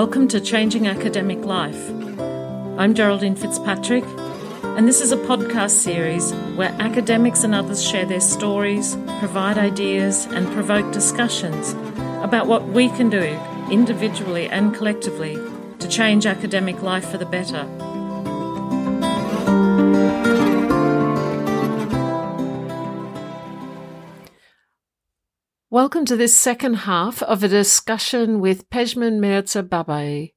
Welcome to Changing Academic Life. I'm Geraldine Fitzpatrick, and this is a podcast series where academics and others share their stories, provide ideas, and provoke discussions about what we can do individually and collectively to change academic life for the better. Welcome to this second half of a discussion with Pejman Mirza-Babaei.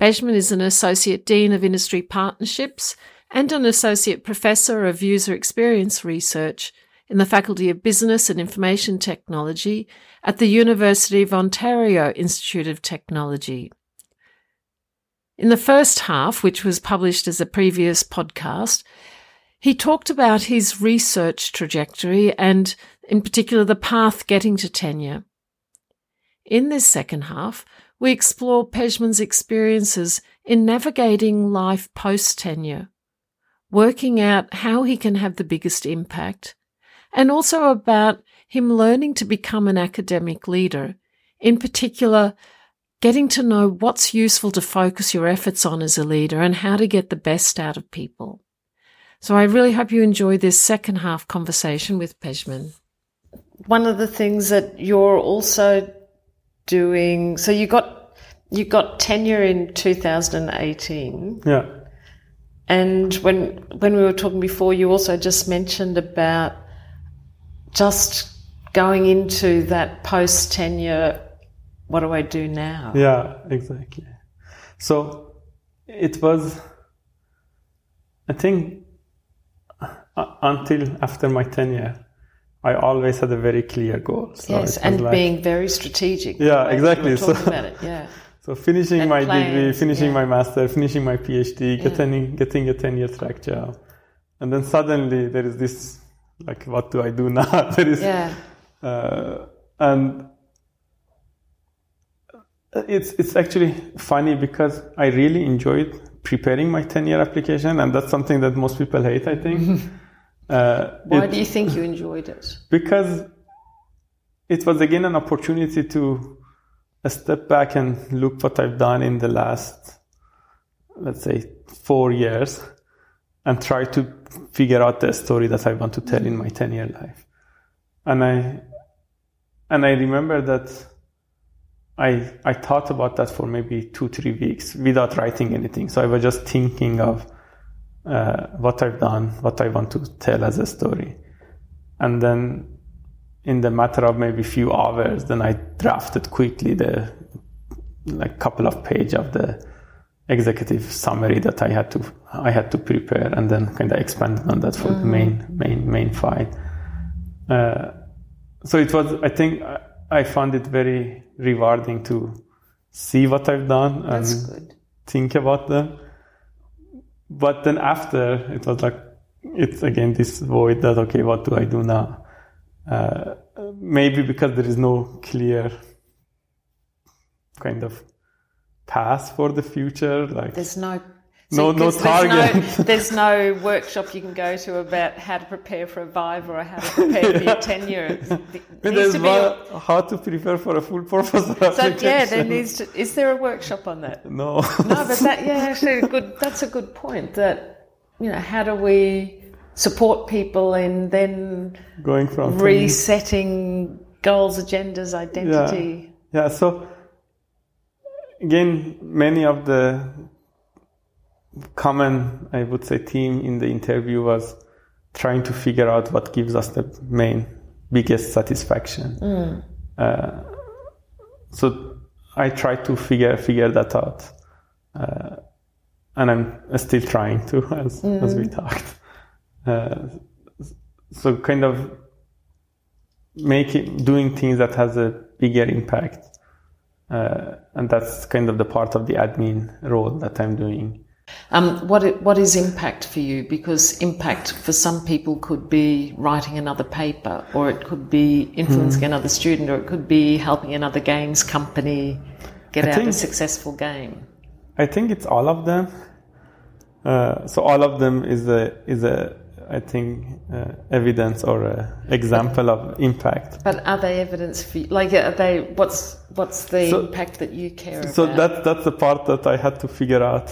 Pejman is an Associate Dean of Industry Partnerships and an Associate Professor of User Experience Research in the Faculty of Business and Information Technology at the University of Ontario Institute of Technology. In the first half, which was published as a previous podcast, he talked about his research trajectory and in particular the path getting to tenure. In this second half, we explore Pejman's experiences in navigating life post tenure, working out how he can have the biggest impact, and also about him learning to become an academic leader, in particular, getting to know what's useful to focus your efforts on as a leader and how to get the best out of people. So I really hope you enjoy this second half conversation with Pejman one of the things that you're also doing, so you got you got tenure in 2018. Yeah. And when when we were talking before, you also just mentioned about just going into that post tenure. What do I do now? Yeah, exactly. So it was, I think, uh, until after my tenure, I always had a very clear goal. So yes, and like, being very strategic. Yeah, exactly. so, it, yeah. so finishing and my plans, degree, finishing yeah. my master, finishing my PhD, getting yeah. getting a tenure track job, and then suddenly there is this like, what do I do now? there is, yeah. Uh, and it's it's actually funny because I really enjoyed preparing my tenure application, and that's something that most people hate, I think. Uh, Why it, do you think you enjoyed it? Because it was again an opportunity to step back and look what I've done in the last, let's say, four years and try to figure out the story that I want to tell in my 10 year life. And I, and I remember that I, I thought about that for maybe two, three weeks without writing anything. So I was just thinking of uh, what I've done, what I want to tell as a story. And then in the matter of maybe few hours, then I drafted quickly the like couple of page of the executive summary that I had to I had to prepare and then kind of expanded on that for mm-hmm. the main main main file. Uh, so it was I think I found it very rewarding to see what I've done and think about them but then after it was like it's again this void that okay what do i do now? Uh, maybe because there is no clear kind of path for the future like there's no so, no, no target. There's no, there's no, workshop you can go to about how to prepare for a Viva or how to prepare for your tenure. there's one, a, how to prepare for a full professor so, yeah, there needs to. Is there a workshop on that? No. no, but that yeah, actually, good. That's a good point. That you know, how do we support people in then going from resetting goals, agendas, identity? Yeah. yeah. So again, many of the common, I would say, theme in the interview was trying to figure out what gives us the main, biggest satisfaction. Mm. Uh, so I tried to figure figure that out, uh, and I'm still trying to as mm. as we talked. Uh, so kind of making doing things that has a bigger impact, uh, and that's kind of the part of the admin role that I'm doing. Um, what what is impact for you? Because impact for some people could be writing another paper, or it could be influencing mm. another student, or it could be helping another games company get I out think, a successful game. I think it's all of them. Uh, so all of them is a is a I think, uh, evidence or a example of impact. But are they evidence for you? Like, are they? What's what's the So- impact that you care about? So about? that that's the part that I had to figure out.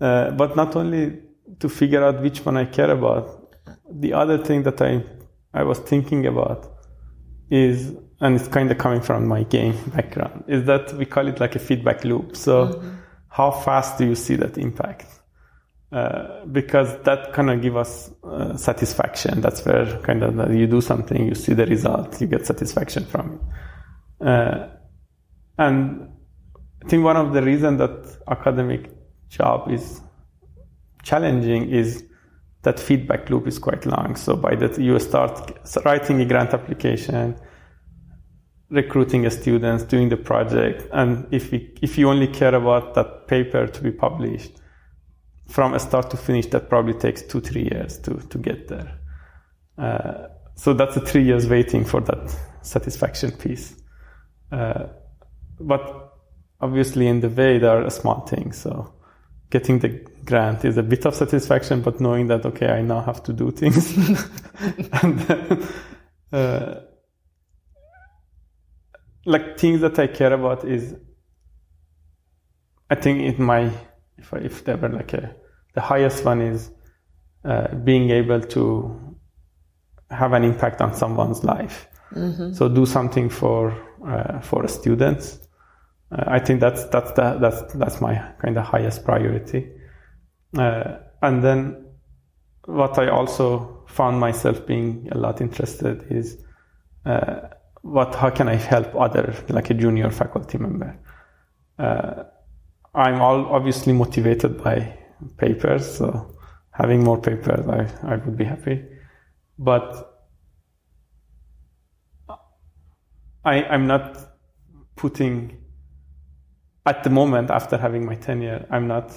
Uh, but not only to figure out which one I care about. The other thing that I I was thinking about is, and it's kind of coming from my game background, is that we call it like a feedback loop. So how fast do you see that impact? Uh, because that kind of give us uh, satisfaction. That's where kind of you do something, you see the result, you get satisfaction from it. Uh, and I think one of the reasons that academic job is challenging is that feedback loop is quite long. So by that you start writing a grant application, recruiting a students, doing the project, and if we, if you only care about that paper to be published, from a start to finish, that probably takes two three years to to get there. Uh, so that's a three years waiting for that satisfaction piece. Uh, but obviously in the way there are small things so getting the grant is a bit of satisfaction but knowing that okay i now have to do things. And then, uh, like things that i care about is i think in my if, I, if there were like a the highest one is uh, being able to have an impact on someone's life. So do something for uh, for students. Uh, I think that's that's the, that's that's my kind of highest priority. Uh, and then what I also found myself being a lot interested is uh, what how can I help other like a junior faculty member. Uh, I'm all obviously motivated by papers, so having more papers, I, I would be happy. But I, I'm not putting at the moment after having my tenure, I'm not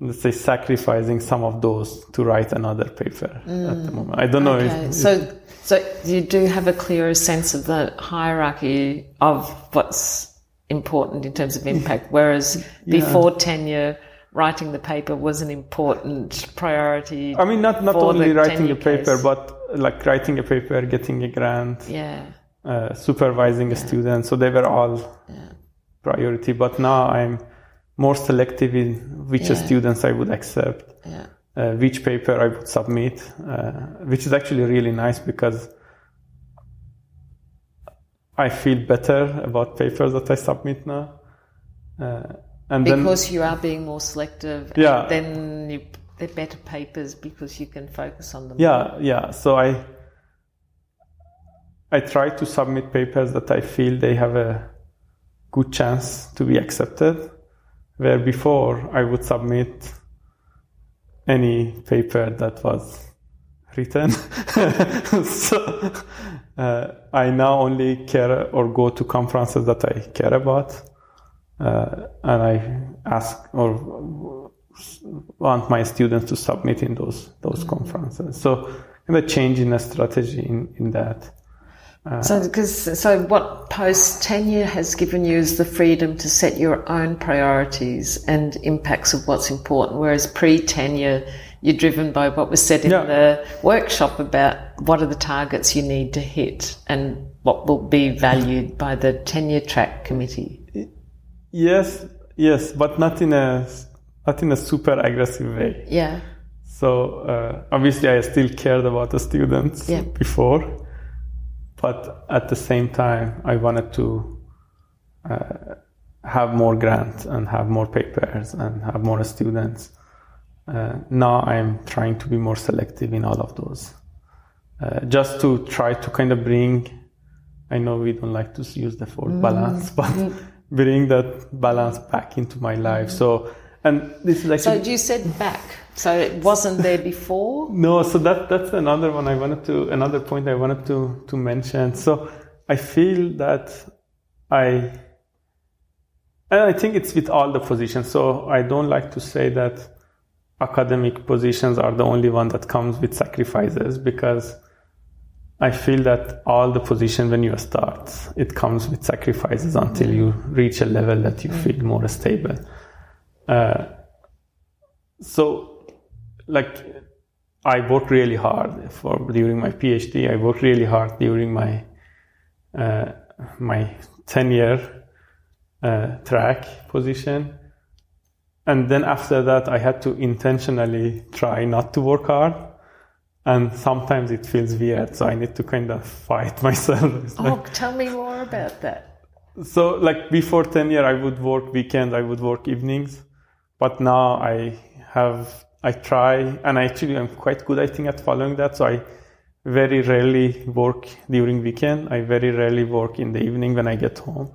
let's say sacrificing some of those to write another paper at the moment. I don't know Okay, if, so so you do have a clearer sense of the hierarchy of what's important in terms of impact, whereas before tenure, writing the paper was an important priority. I mean not not only writing a paper, case. but like writing a paper, getting a grant, yeah, uh, supervising a student. So they were all priority. But now I'm more selective in which Yeah. students I would accept. yeah, uh, which paper I would submit, uh, which is actually really nice because I feel better about papers that I submit now. Uh, and because you are being more selective. Yeah. and then you they're better papers because you can focus on them. then, yeah, yeah. So I, I try to submit papers that I feel they have a good chance to be accepted. Where before I would submit any paper that was written. so uh, I now only care or go to conferences that I care about, uh, and I ask or want my students to submit in those those conferences. So of change in a strategy in, in that. So, because so what post tenure has given you is the freedom to set your own priorities and impacts of what's important, whereas pre tenure you're driven by what was said in Yeah. the workshop about what are the targets you need to hit and what will be valued by the tenure track committee. Yes, yes, but not in a not in a super aggressive way. Yeah, So uh, obviously, I still cared about the students Yeah. before, but at the same time, I wanted to uh, have more grants and have more papers and have more students. Uh, now I'm trying to be more selective in all of those, uh, just to try to kind of bring. I know we don't like to use the word balance, but bring that balance back into my life. So, and this is actually So you said back, so it wasn't there before. no, so that that's another one I wanted to another point I wanted to to mention. So I feel that I and I think it's with all the positions. So I don't like to say that academic positions are the only one that comes with sacrifices because I feel that all the position when you start, it comes with sacrifices until you reach a level that you mm. feel more stable. Uh, so, like I worked really hard for during my PhD. I worked really hard during my uh, my tenure uh, track position, and then after that, I had to intentionally try not to work hard. And sometimes it feels weird, so I need to kind of fight myself. Oh, like- tell me more about that. so like before tenure, I would work weekends, I would work evenings, but now I have I try, and I actually am quite good, I think, at following that. So I very rarely work during weekend. I very rarely work in the evening when I get home,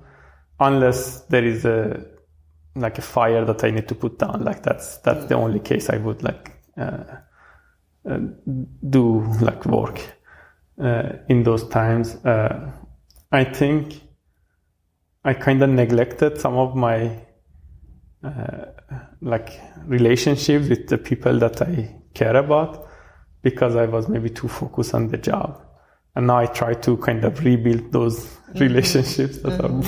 unless there is a like a fire that I need to put down. Like that's that's the only case I would like uh, uh, do like work uh, in those times. Uh, I think I kind of neglected some of my uh, like relationships with the people that I care about because I was maybe too focused on the job. And now I try to kind of rebuild those mm-hmm. relationships that are,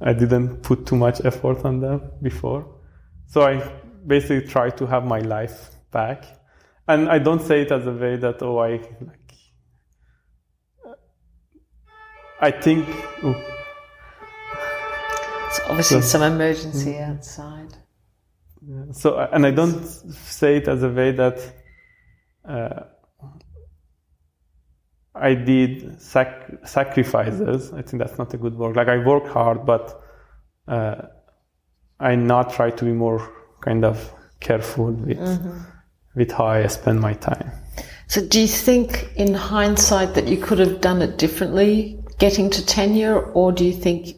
I didn't put too much effort on them before. So I basically try to have my life back. And I don't say it as a way that, oh, I like, I think, ooh, It's obviously So- some emergency outside. So, and I don't say it as a way that uh, I did sac- sacrifices. I think that's not a good word. Like I work hard, but uh, I not try to be more kind of careful with with how I spend my time. So, do you think, in hindsight, that you could have done it differently, getting to tenure, or do you think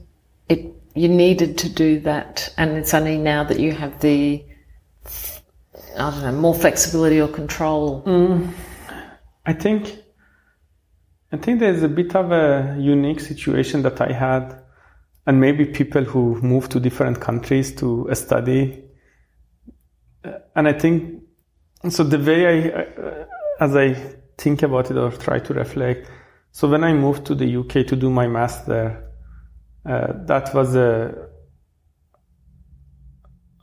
it you needed to do that, and it's only now that you have the I don't know more flexibility or control? I think I think there's a bit of a unique situation that I had, and maybe people who move to different countries to study. And I think so. The way I, uh, as I think about it or try to reflect, so when I moved to the UK to do my master, uh, that was a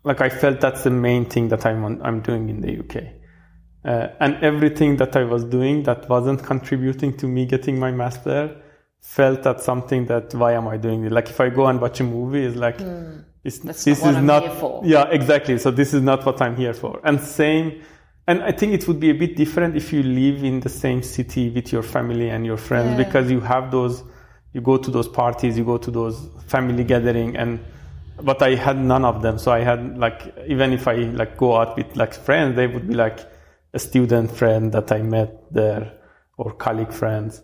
like I felt that's the main thing that I'm on, I'm doing in the UK. Uh, and everything that I was doing that wasn't contributing to me getting my master felt that something that why am I doing it? Like if I go and watch a movie, it's like it's, That's this not is I'm not yeah exactly. So this is not what I'm here for. And same, and I think it would be a bit different if you live in the same city with your family and your friends Yeah. because you have those, you go to those parties, you go to those family gathering and but I had none of them. So I had like even if I like go out with like friends, they would be like a student friend that I met there or colleague friends.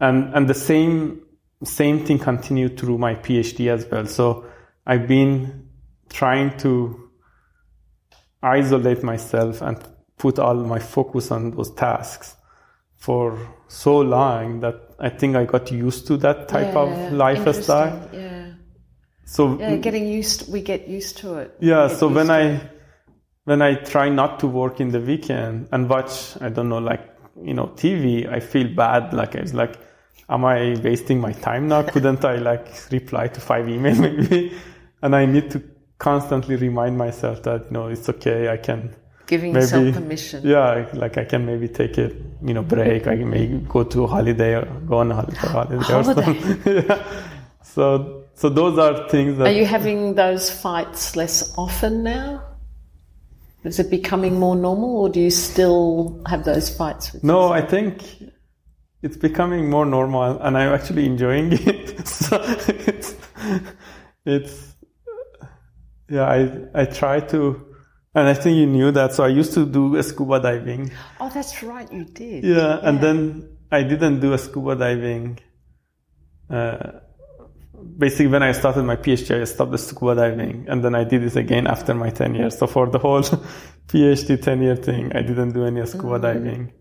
And and the same same thing continued through my PhD as well. So I've been trying to isolate myself and put all my focus on those tasks for so long that I think I got used to that type Yeah, of lifestyle. Yeah, So yeah, getting used. We get used to it. yeah, so when I when I try not to work in the weekend and watch, I don't know, like you know, TV, I feel bad. Like I was like, am I wasting my time now? Couldn't I like reply to five emails maybe? And I need to constantly remind myself that you know it's okay. I can giving maybe yourself permission. yeah, like I can maybe take a you know break. I can maybe go to a holiday or go on a holiday, holiday, or something. yeah. So so those are things that Are you having those fights less often now? Is it becoming more normal, or do you still have those fights? With No, I think it's becoming more normal, and I'm actually enjoying it. so it's, it's yeah. I I try to, and I think you knew that. So I used to do a scuba diving. Oh, that's right, you did. Yeah, and then I didn't do a scuba diving. Uh, basically, when I started my PhD, I stopped the scuba diving, and then I did it again after my ten years. So for the whole PhD tenure thing, I didn't do any scuba diving.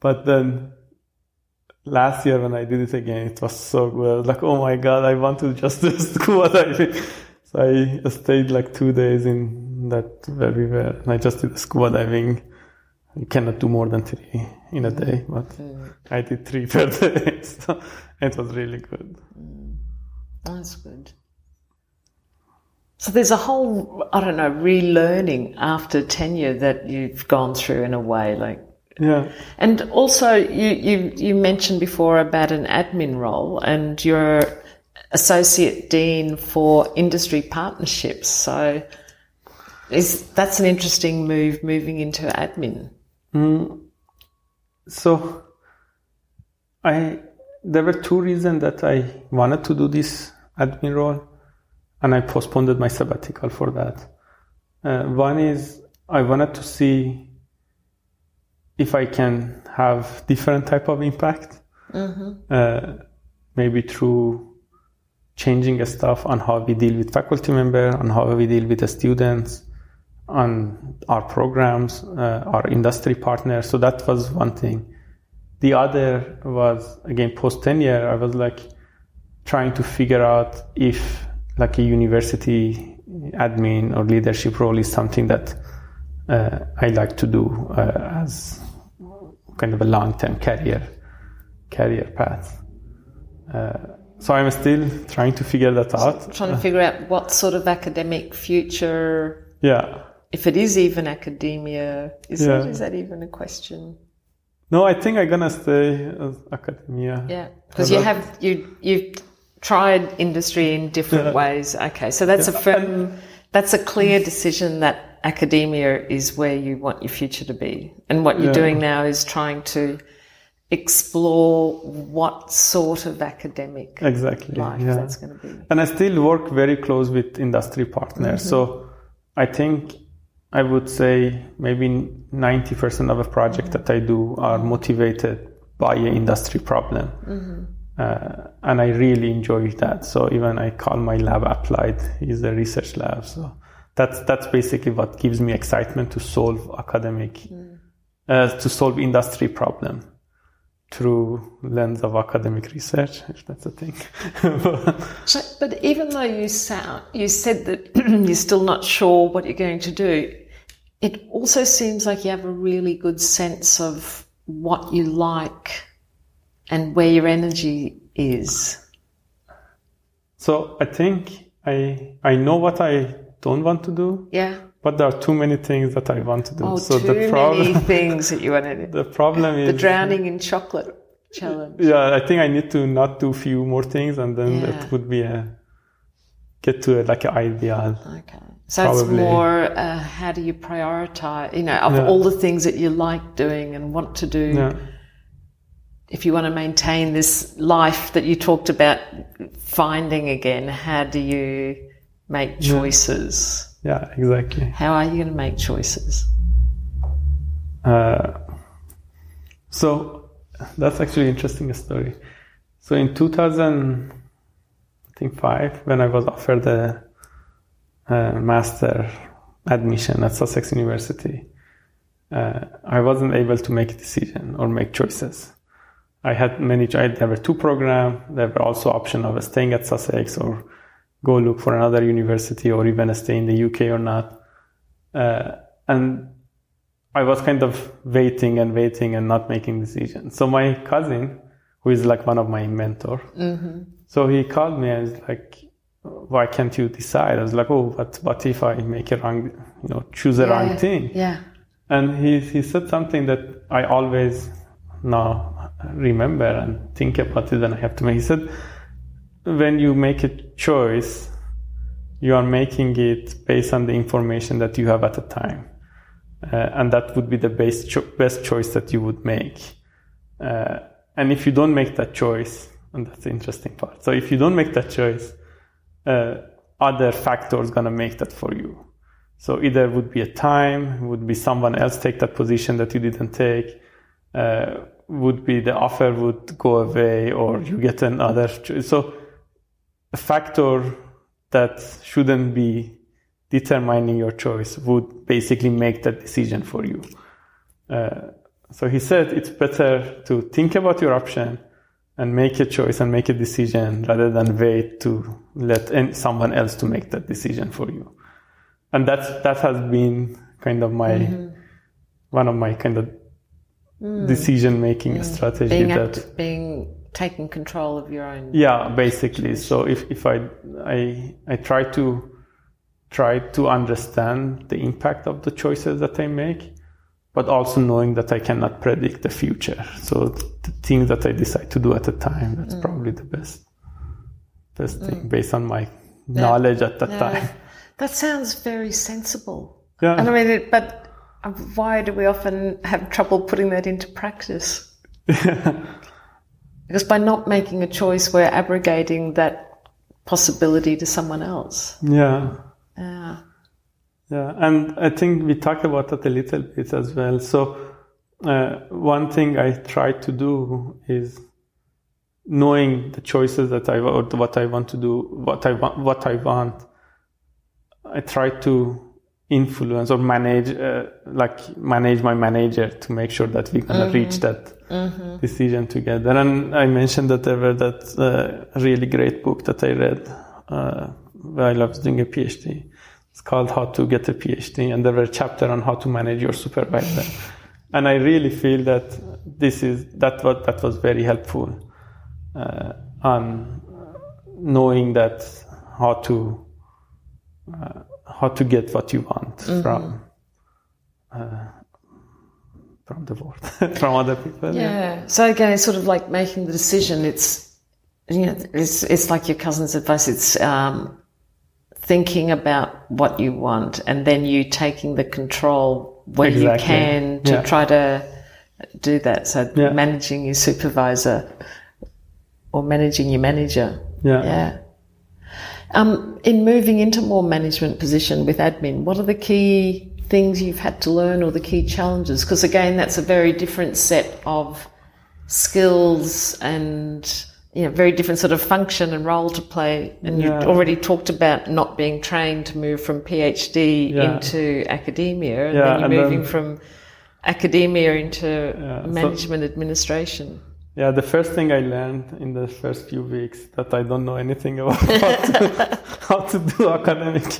But then last year when I did it again, it was so good. Like, oh my god, I want to just do scuba diving. So I stayed like two days in that where we were, and I just did scuba diving. You cannot do more than three in a day, mm. but I did three per day, so it was really good. Mm. That's good. So there's a whole, I don't know, relearning after tenure that you've gone through in a way. Like, Yeah. And also, you, you, you mentioned before about an admin role, and you're associate dean for industry partnerships. So, is that's an interesting move, moving into admin. So, I there were two reasons that I wanted to do this admin role, and I postponed my sabbatical for that. Uh, one is I wanted to see if I can have different type of impact, uh, maybe through changing stuff on how we deal with faculty member, on how we deal with the students, on our programs, uh, our industry partners. So that was one thing. The other was again post tenure. I was like trying to figure out if like a university admin or leadership role is something that uh, I like to do uh, as kind of a long-term career career path. Uh, so I'm still trying to figure that out. Trying to figure out what sort of academic future, Yeah. If it is even academia, is, Yeah. that, is that even a question? No, I think I'm gonna stay as academia. Yeah, because you have you you've tried industry in different Yeah. ways. Okay, so that's a firm, that's a clear decision that academia is where you want your future to be, and what you're Yeah. doing now is trying to explore what sort of academic Exactly. life yeah. that's going to be. And I still work very close with industry partners. Mm-hmm. So I think I would say maybe 90% of a project that I do are motivated by an industry problem. Uh, and I really enjoy that. So even I call my lab applied is a research lab. So that's, that's basically what gives me excitement to solve academic, uh, to solve industry problem through lens of academic research, if that's a thing. So, but even though you sound, you said that you're still not sure what you're going to do, it also seems like you have a really good sense of what you like and where your energy is. So I think I I know what I don't want to do, Yeah. but there are too many things that I want to do. Oh, so too the many problem things that you want to do. the problem is The drowning in chocolate challenge. Yeah, I think I need to not do few more things, and then Yeah. that would be a get to a, like an ideal. Okay. So it's more uh, how do you prioritize, you know, of Yeah. all the things that you like doing and want to do. Yeah, if you want to maintain this life that you talked about finding again, how do you make choices? yeah, exactly. How are you going to make choices? Uh, so that's actually interesting story. So in 2000, I think five, when I was offered the master admission at Sussex University, uh, I wasn't able to make a decision or make choices. I had many. I, there were two programs. There were also option of staying at Sussex or go look for another university or even stay in the UK or not. Uh, and I was kind of waiting and waiting and not making decisions. So my cousin, who is like one of my mentor, so he called me and was like, "Why can't you decide?" I was like, "Oh, but what if I make a wrong, you know, choose a wrong thing?" Yeah. And he he said something that I always now remember and think about it, and I have to make. He said, "When you make a choice, you are making it based on the information that you have at the time." uh, and that would be the best cho- best choice that you would make. Uh, and if you don't make that choice, and that's the interesting part. So if you don't make that choice, uh, other factors gonna make that for you. So either would be a time, would be someone else take that position that you didn't take, uh, would be the offer would go away, or you get another. Choice. So a factor that shouldn't be determining your choice would basically make that decision for you. Uh, so he said it's better to think about your option and make a choice and make a decision rather than wait to let any, someone else to make that decision for you. And that's that has been kind of my mm-hmm. one of my kind of mm. decision making strategy Being, that act, being taking control of your own. yeah basically so if, if i i i try to try to understand the impact of the choices that i make but also knowing that I cannot predict the future. So the things that I decide to do at the time, that's mm. probably the best, best mm. thing based on my knowledge at that yeah. time. That sounds very sensible. Yeah. And I mean, it, but why do we often have trouble putting that into practice? because by not making a choice, we're abrogating that possibility to someone else. Yeah. Yeah. Yeah. And I think we talked about that a little bit as well. So, uh, one thing I try to do is knowing the choices that I or what I want to do, what I want, what I want. I try to influence or manage uh, like manage my manager to make sure that we're gonna mm-hmm. reach that mm-hmm. decision together and i mentioned that there were that uh, really great book that i read uh, while i was doing a phd it's called how to get a phd and there were a chapter on how to manage your supervisor and i really feel that this is that what that was very helpful uh, on knowing that how to uh, how to get what you want mm-hmm. from uh, from the world, from other people. Yeah. yeah. So again, it's sort of like making the decision. It's you know, it's it's like your cousin's advice. It's um, thinking about what you want, and then you taking the control when exactly. you can to yeah. try to do that. So yeah. managing your supervisor or managing your manager. Yeah. Yeah. Um, in moving into more management position with admin, what are the key things you've had to learn or the key challenges? Because again, that's a very different set of skills and you know, very different sort of function and role to play. And yeah. you already talked about not being trained to move from PhD yeah. into academia, and yeah, then you're and moving then, from academia into management so, administration. Yeah, the first thing I learned in the first few weeks that I don't know anything about how, to, how to do academic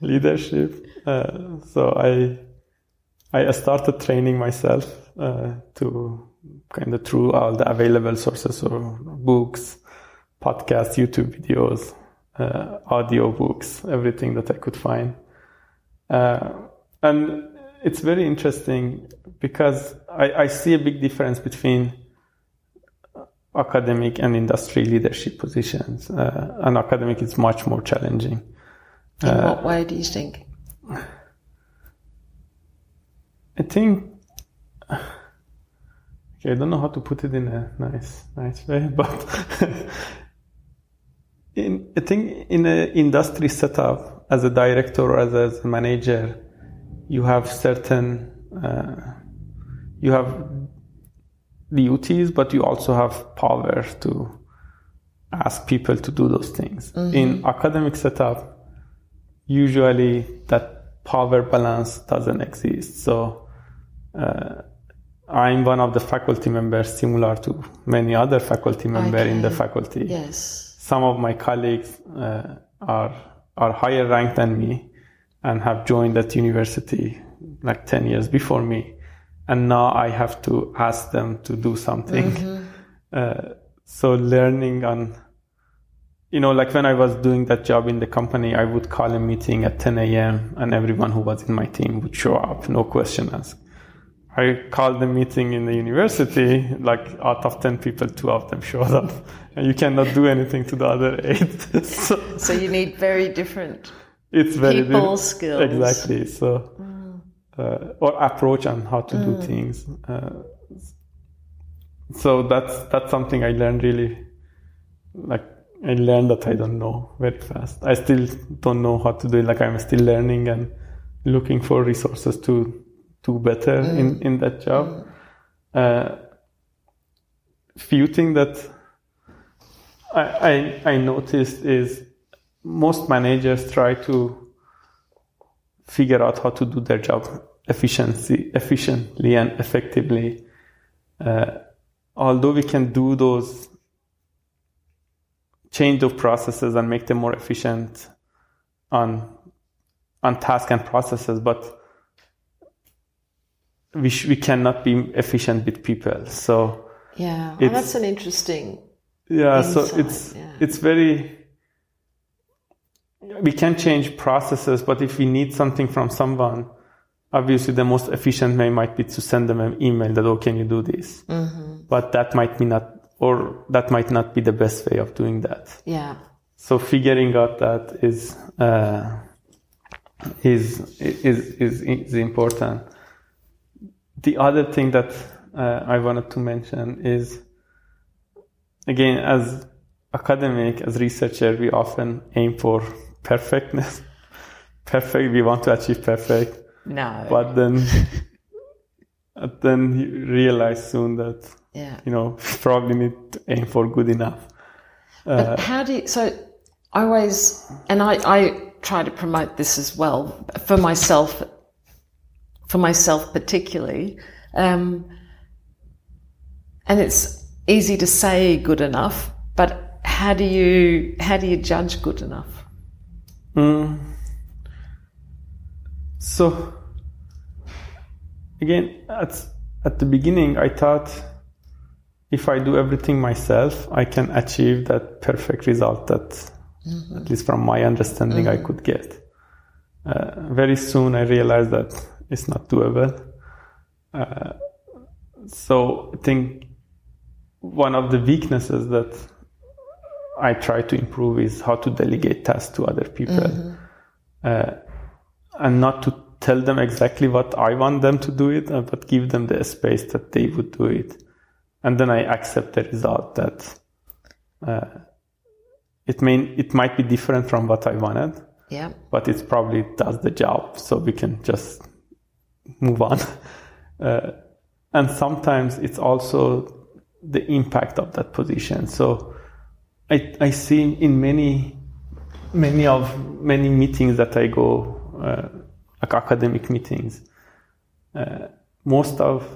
leadership. Uh, so I I started training myself uh, to kind of through all the available sources or books, podcasts, YouTube videos, uh, audio books, everything that I could find. Uh, and it's very interesting because I, I see a big difference between academic and industry leadership positions. Uh, and academic is much more challenging. In uh, what way do you think? I think. Okay, I don't know how to put it in a nice, nice way, but in, I think in an industry setup, as a director or as a, as a manager, you have certain, uh, you have duties, but you also have power to ask people to do those things. Mm-hmm. In academic setup, usually that power balance doesn't exist. So uh, I'm one of the faculty members, similar to many other faculty members okay. in the faculty. Yes. Some of my colleagues uh, are are higher ranked than me and have joined that university like 10 years before me and now I have to ask them to do something. Mm-hmm. Uh, so learning on, you know, like when I was doing that job in the company, I would call a meeting at 10 a.m. and everyone who was in my team would show up, no question asked. I called the meeting in the university, like out of 10 people, two of them showed up. And you cannot do anything to the other eight. so, so, you need very different it's very people skills. Exactly. So, mm uh, or approach on how to mm. do things. Uh, so that's that's something I learned really. Like I learned that I don't know very fast. I still don't know how to do it. Like I'm still learning and looking for resources to do better mm. in in that job. Mm. Uh, few things that I, I I noticed is most managers try to figure out how to do their job efficiency, efficiently and effectively. Uh, although we can do those change of processes and make them more efficient on on task and processes, but we sh- we cannot be efficient with people. So yeah, well, that's an interesting. Yeah, insight. so it's yeah. it's very. We can change processes, but if we need something from someone, obviously the most efficient way might be to send them an email that, oh, can you do this? Mm-hmm. But that might be not, or that might not be the best way of doing that. Yeah. So figuring out that is, uh, is, is, is, is important. The other thing that uh, I wanted to mention is, again, as academic, as researcher, we often aim for perfectness. perfect, we want to achieve perfect. No. But then, then you realize soon that, yeah. you know, probably need to aim for good enough. Uh, But how do you, so I always, and I, I try to promote this as well for myself, for myself particularly. Um, and it's easy to say good enough, but how do you, how do you judge good enough? Mm. So again, at at the beginning, I thought if I do everything myself, I can achieve that perfect result that, at least from my understanding, I could get. Uh, very soon, I realized that it's not doable. Uh, so I think one of the weaknesses that I try to improve is how to delegate tasks to other people. Uh, and not to tell them exactly what I want them to do it, uh, but give them the space that they would do it. And then I accept the result that uh, it may it might be different from what I wanted, Yeah. but it probably does the job, so we can just move on. Uh, and sometimes it's also the impact of that position. So I I see in many many of many meetings that I go, uh, like academic meetings, uh, most of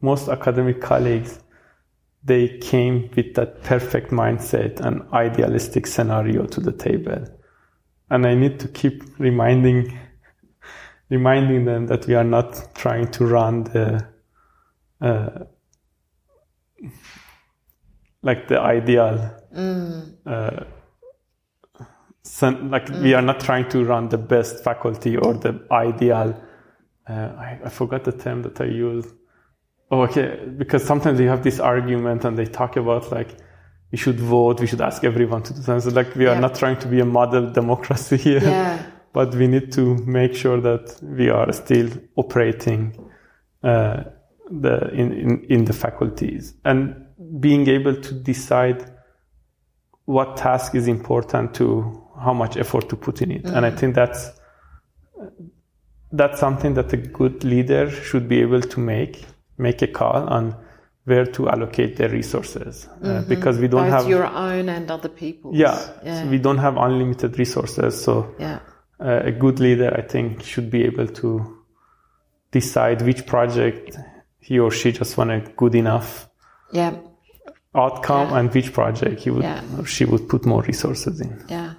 most academic colleagues they came with that perfect mindset and idealistic scenario to the table, and I need to keep reminding reminding them that we are not trying to run the uh, like the ideal uh, some, like we are not trying to run the best faculty or the ideal uh, I, I forgot the term that I use oh okay because sometimes we have this argument and they talk about like we should vote we should ask everyone to do something. So like we are Yeah. not trying to be a model democracy here. Yeah. But we need to make sure that we are still operating uh, the in, in in the faculties and being able to decide what task is important to how much effort to put in it and i think that's that's something that a good leader should be able to make make a call on where to allocate their resources uh, because we don't Both have your own and other people's. yeah, Yeah. so we don't have unlimited resources so yeah. Uh, a good leader, I think, should be able to decide which project he or she just want a good enough Yeah. outcome Yeah. and which project he would Yeah. or she would put more resources in. Yeah.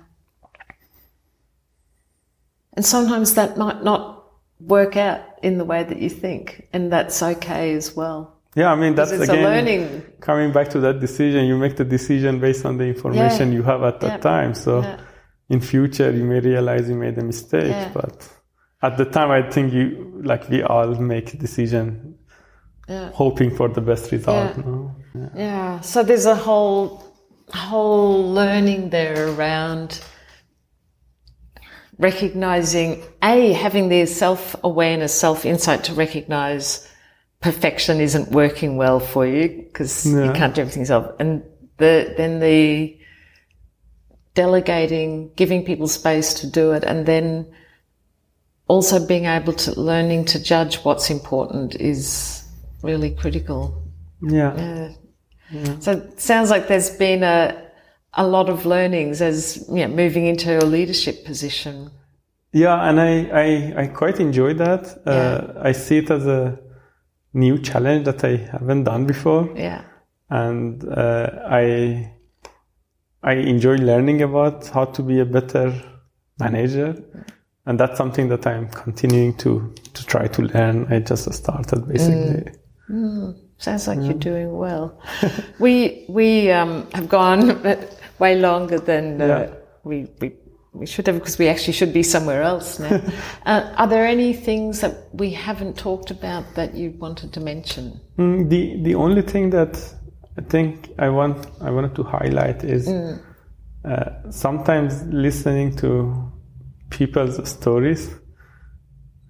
And sometimes that might not work out in the way that you think, and that's okay as well. Yeah, I mean that's again learning. coming back to that decision. You make the decision based on the information you have at that time. So. In future you may realize you made a mistake, Yeah. but at the time I think you like we all make a decision Yeah. hoping for the best result. Yeah. no? Yeah. So there's a whole whole learning there around recognizing a having the self awareness, self insight to recognize perfection isn't working well for you because you can't do everything yourself, and the then the delegating, giving people space to do it, and then also being able to learning to judge what's important is really critical. Yeah. Yeah. So it sounds like there's been a a lot of learnings as you know, moving into a leadership position. Yeah, and I, I, I quite enjoy that. Uh, I see it as a new challenge that I haven't done before, Yeah. and uh, I I enjoy learning about how to be a better manager, and that's something that I'm continuing to to try to learn. I just started basically. Sounds like you're doing well. we we um, have gone way longer than uh, Yeah. we we we should have because we actually should be somewhere else now. uh, are there any things that we haven't talked about that you wanted to mention? Mm, the the only thing that I think I want I wanted to highlight is mm. uh, sometimes listening to people's stories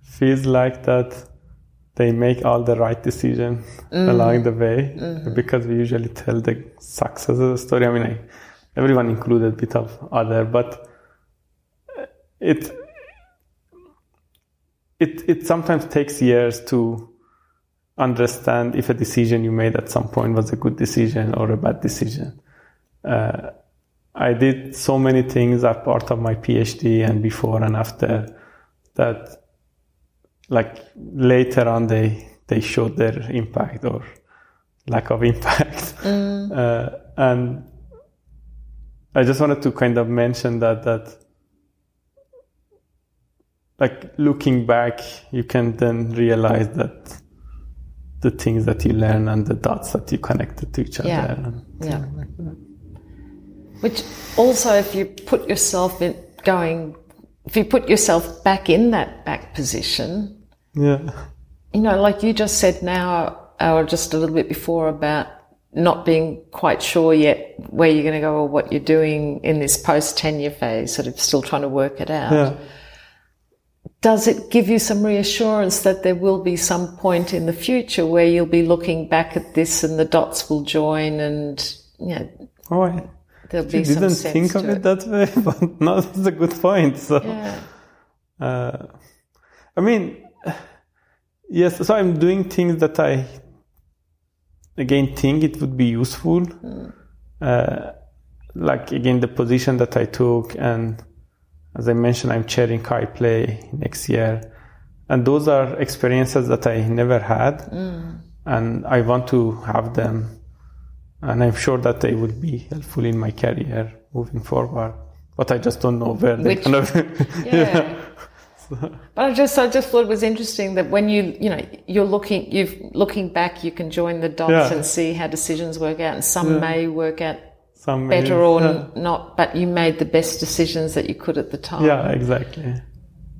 feels like that they make all the right decision mm. along the way mm. because we usually tell the success of the story. I mean, I, everyone included a bit of other, but it it it sometimes takes years to understand if a decision you made at some point was a good decision or a bad decision. Uh, I did so many things as part of my PhD and before and after that, like later on, they they showed their impact or lack of impact, mm. uh, and I just wanted to kind of mention that that like looking back, you can then realize that the things that you learn and the dots that you connected to each other. Yeah. yeah. Like Which also, if you put yourself in going, if you put yourself back in that back position, yeah, you know, like you just said now, or just a little bit before about not being quite sure yet where you're going to go or what you're doing in this post tenure phase, sort of still trying to work it out. Yeah does it give you some reassurance that there will be some point in the future where you'll be looking back at this and the dots will join and you know oh, I there'll be didn't think of it, it, that way but no that's a good point so yeah. uh, I mean yes so I'm doing things that I again think it would be useful mm. uh, like again the position that I took and as I mentioned, I'm chairing CHI PLAY next year. And those are experiences that I never had. Mm. And I want to have them. And I'm sure that they will be helpful in my career moving forward. But I just don't know where they're going to be. yeah. But I just, I just thought it was interesting that when you, you know, you're looking, you've looking back, you can join the dots yeah. and see how decisions work out, and some yeah. may work out some better or yeah. not, but you made the best decisions that you could at the time. Yeah, exactly.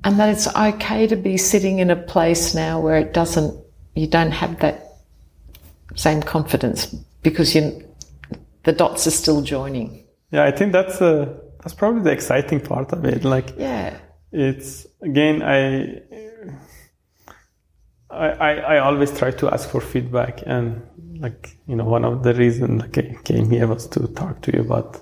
And that it's okay to be sitting in a place now where it doesn't, you don't have that same confidence because you, the dots are still joining. Yeah, I think that's a, that's probably the exciting part of it. Like, yeah, it's again, I, I, I always try to ask for feedback and like you know one of the reasons like I came here was to talk to you about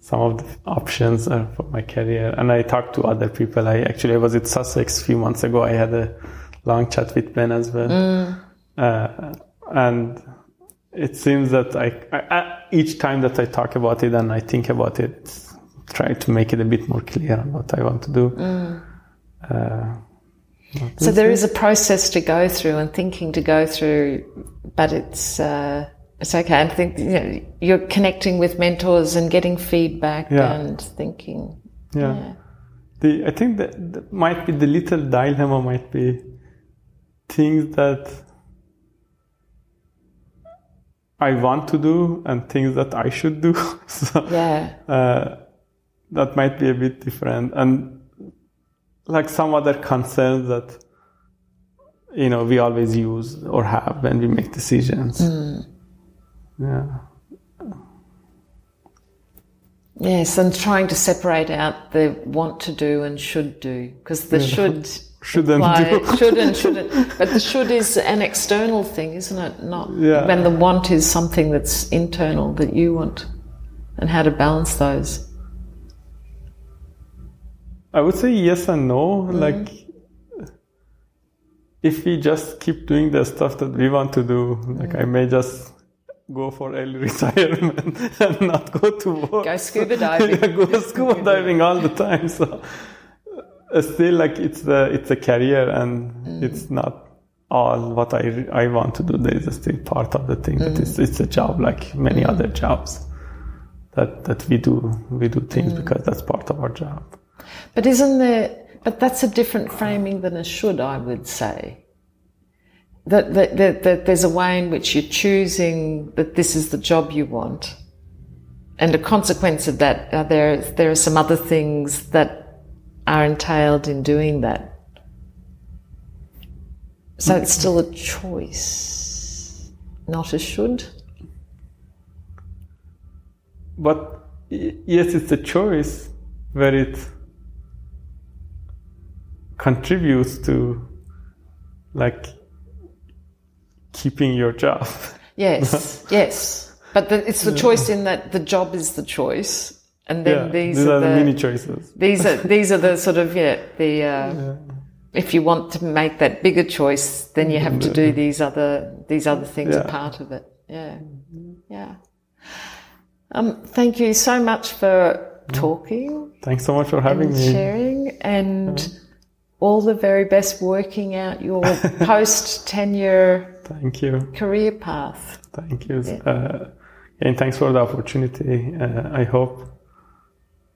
some of the options for my career. And I talked to other people. I actually I was at Sussex a few months ago. I had a long chat with Ben as well. Mm. uh, and it seems that I, I, each time that I talk about it and I think about it try to make it a bit more clear on what I want to do. Mm. uh, so there is a process to go through and thinking to go through, but it's uh, it's okay. I think you know, you're connecting with mentors and getting feedback yeah. and thinking. Yeah. yeah. The I think that, that might be the little dilemma might be things that I want to do and things that I should do. so, yeah. Uh, that might be a bit different and like some other concerns that you know we always use or have when we make decisions. Mm. Yeah. Yes, and trying to separate out the want to do and should do because the yeah. should shouldn't do. should and shouldn't, but the should is an external thing, isn't it? Not yeah. when the want is something that's internal that you want, and how to balance those. I would say yes and no. Mm-hmm. Like, if we just keep doing the stuff that we want to do, like mm-hmm. I may just go for early retirement and not go to work. Go scuba diving. yeah, go scuba diving all the time. So uh, still, like it's the it's a career and mm. it's not all what I I want to do. There is still part of the thing mm. that it's it's a job like many mm. other jobs that that we do we do things mm. because that's part of our job. But isn't there, but that's a different framing than a should, I would say. That, that, that, that there's a way in which you're choosing that this is the job you want. and a consequence of that, there there are some other things that are entailed in doing that. So it's still a choice, not a should. But yes, it's a choice where it contributes to like keeping your job. Yes, yes. But the, it's the choice in that the job is the choice, and then yeah, these, these are, are the mini choices. these are these are the sort of yeah the. Uh, If you want to make that bigger choice, then you have to do these other these other things Yeah. are part of it. Yeah, yeah. Um, thank you so much for talking Thanks so much for having and me. sharing, and all the very best working out your post tenure Thank you. career path. Thank you. Uh, and thanks for the opportunity. Uh, I hope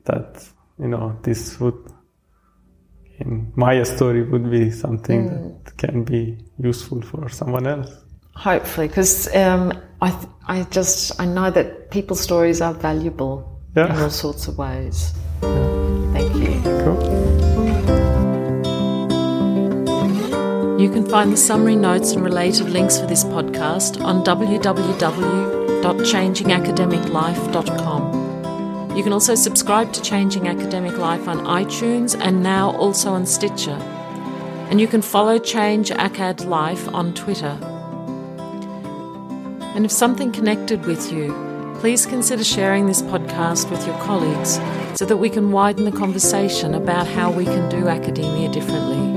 that, you know, this would, in my story would be something that can be useful for someone else. Hopefully, because um, I, th- I just I know that people's stories are valuable Yeah. in all sorts of ways. Thank You can find the summary notes and related links for this podcast on www.changingacademiclife.com. You can also subscribe to Changing Academic Life on iTunes and now also on Stitcher. And you can follow Change ACAD Life on Twitter. And if something connected with you, please consider sharing this podcast with your colleagues so that we can widen the conversation about how we can do academia differently.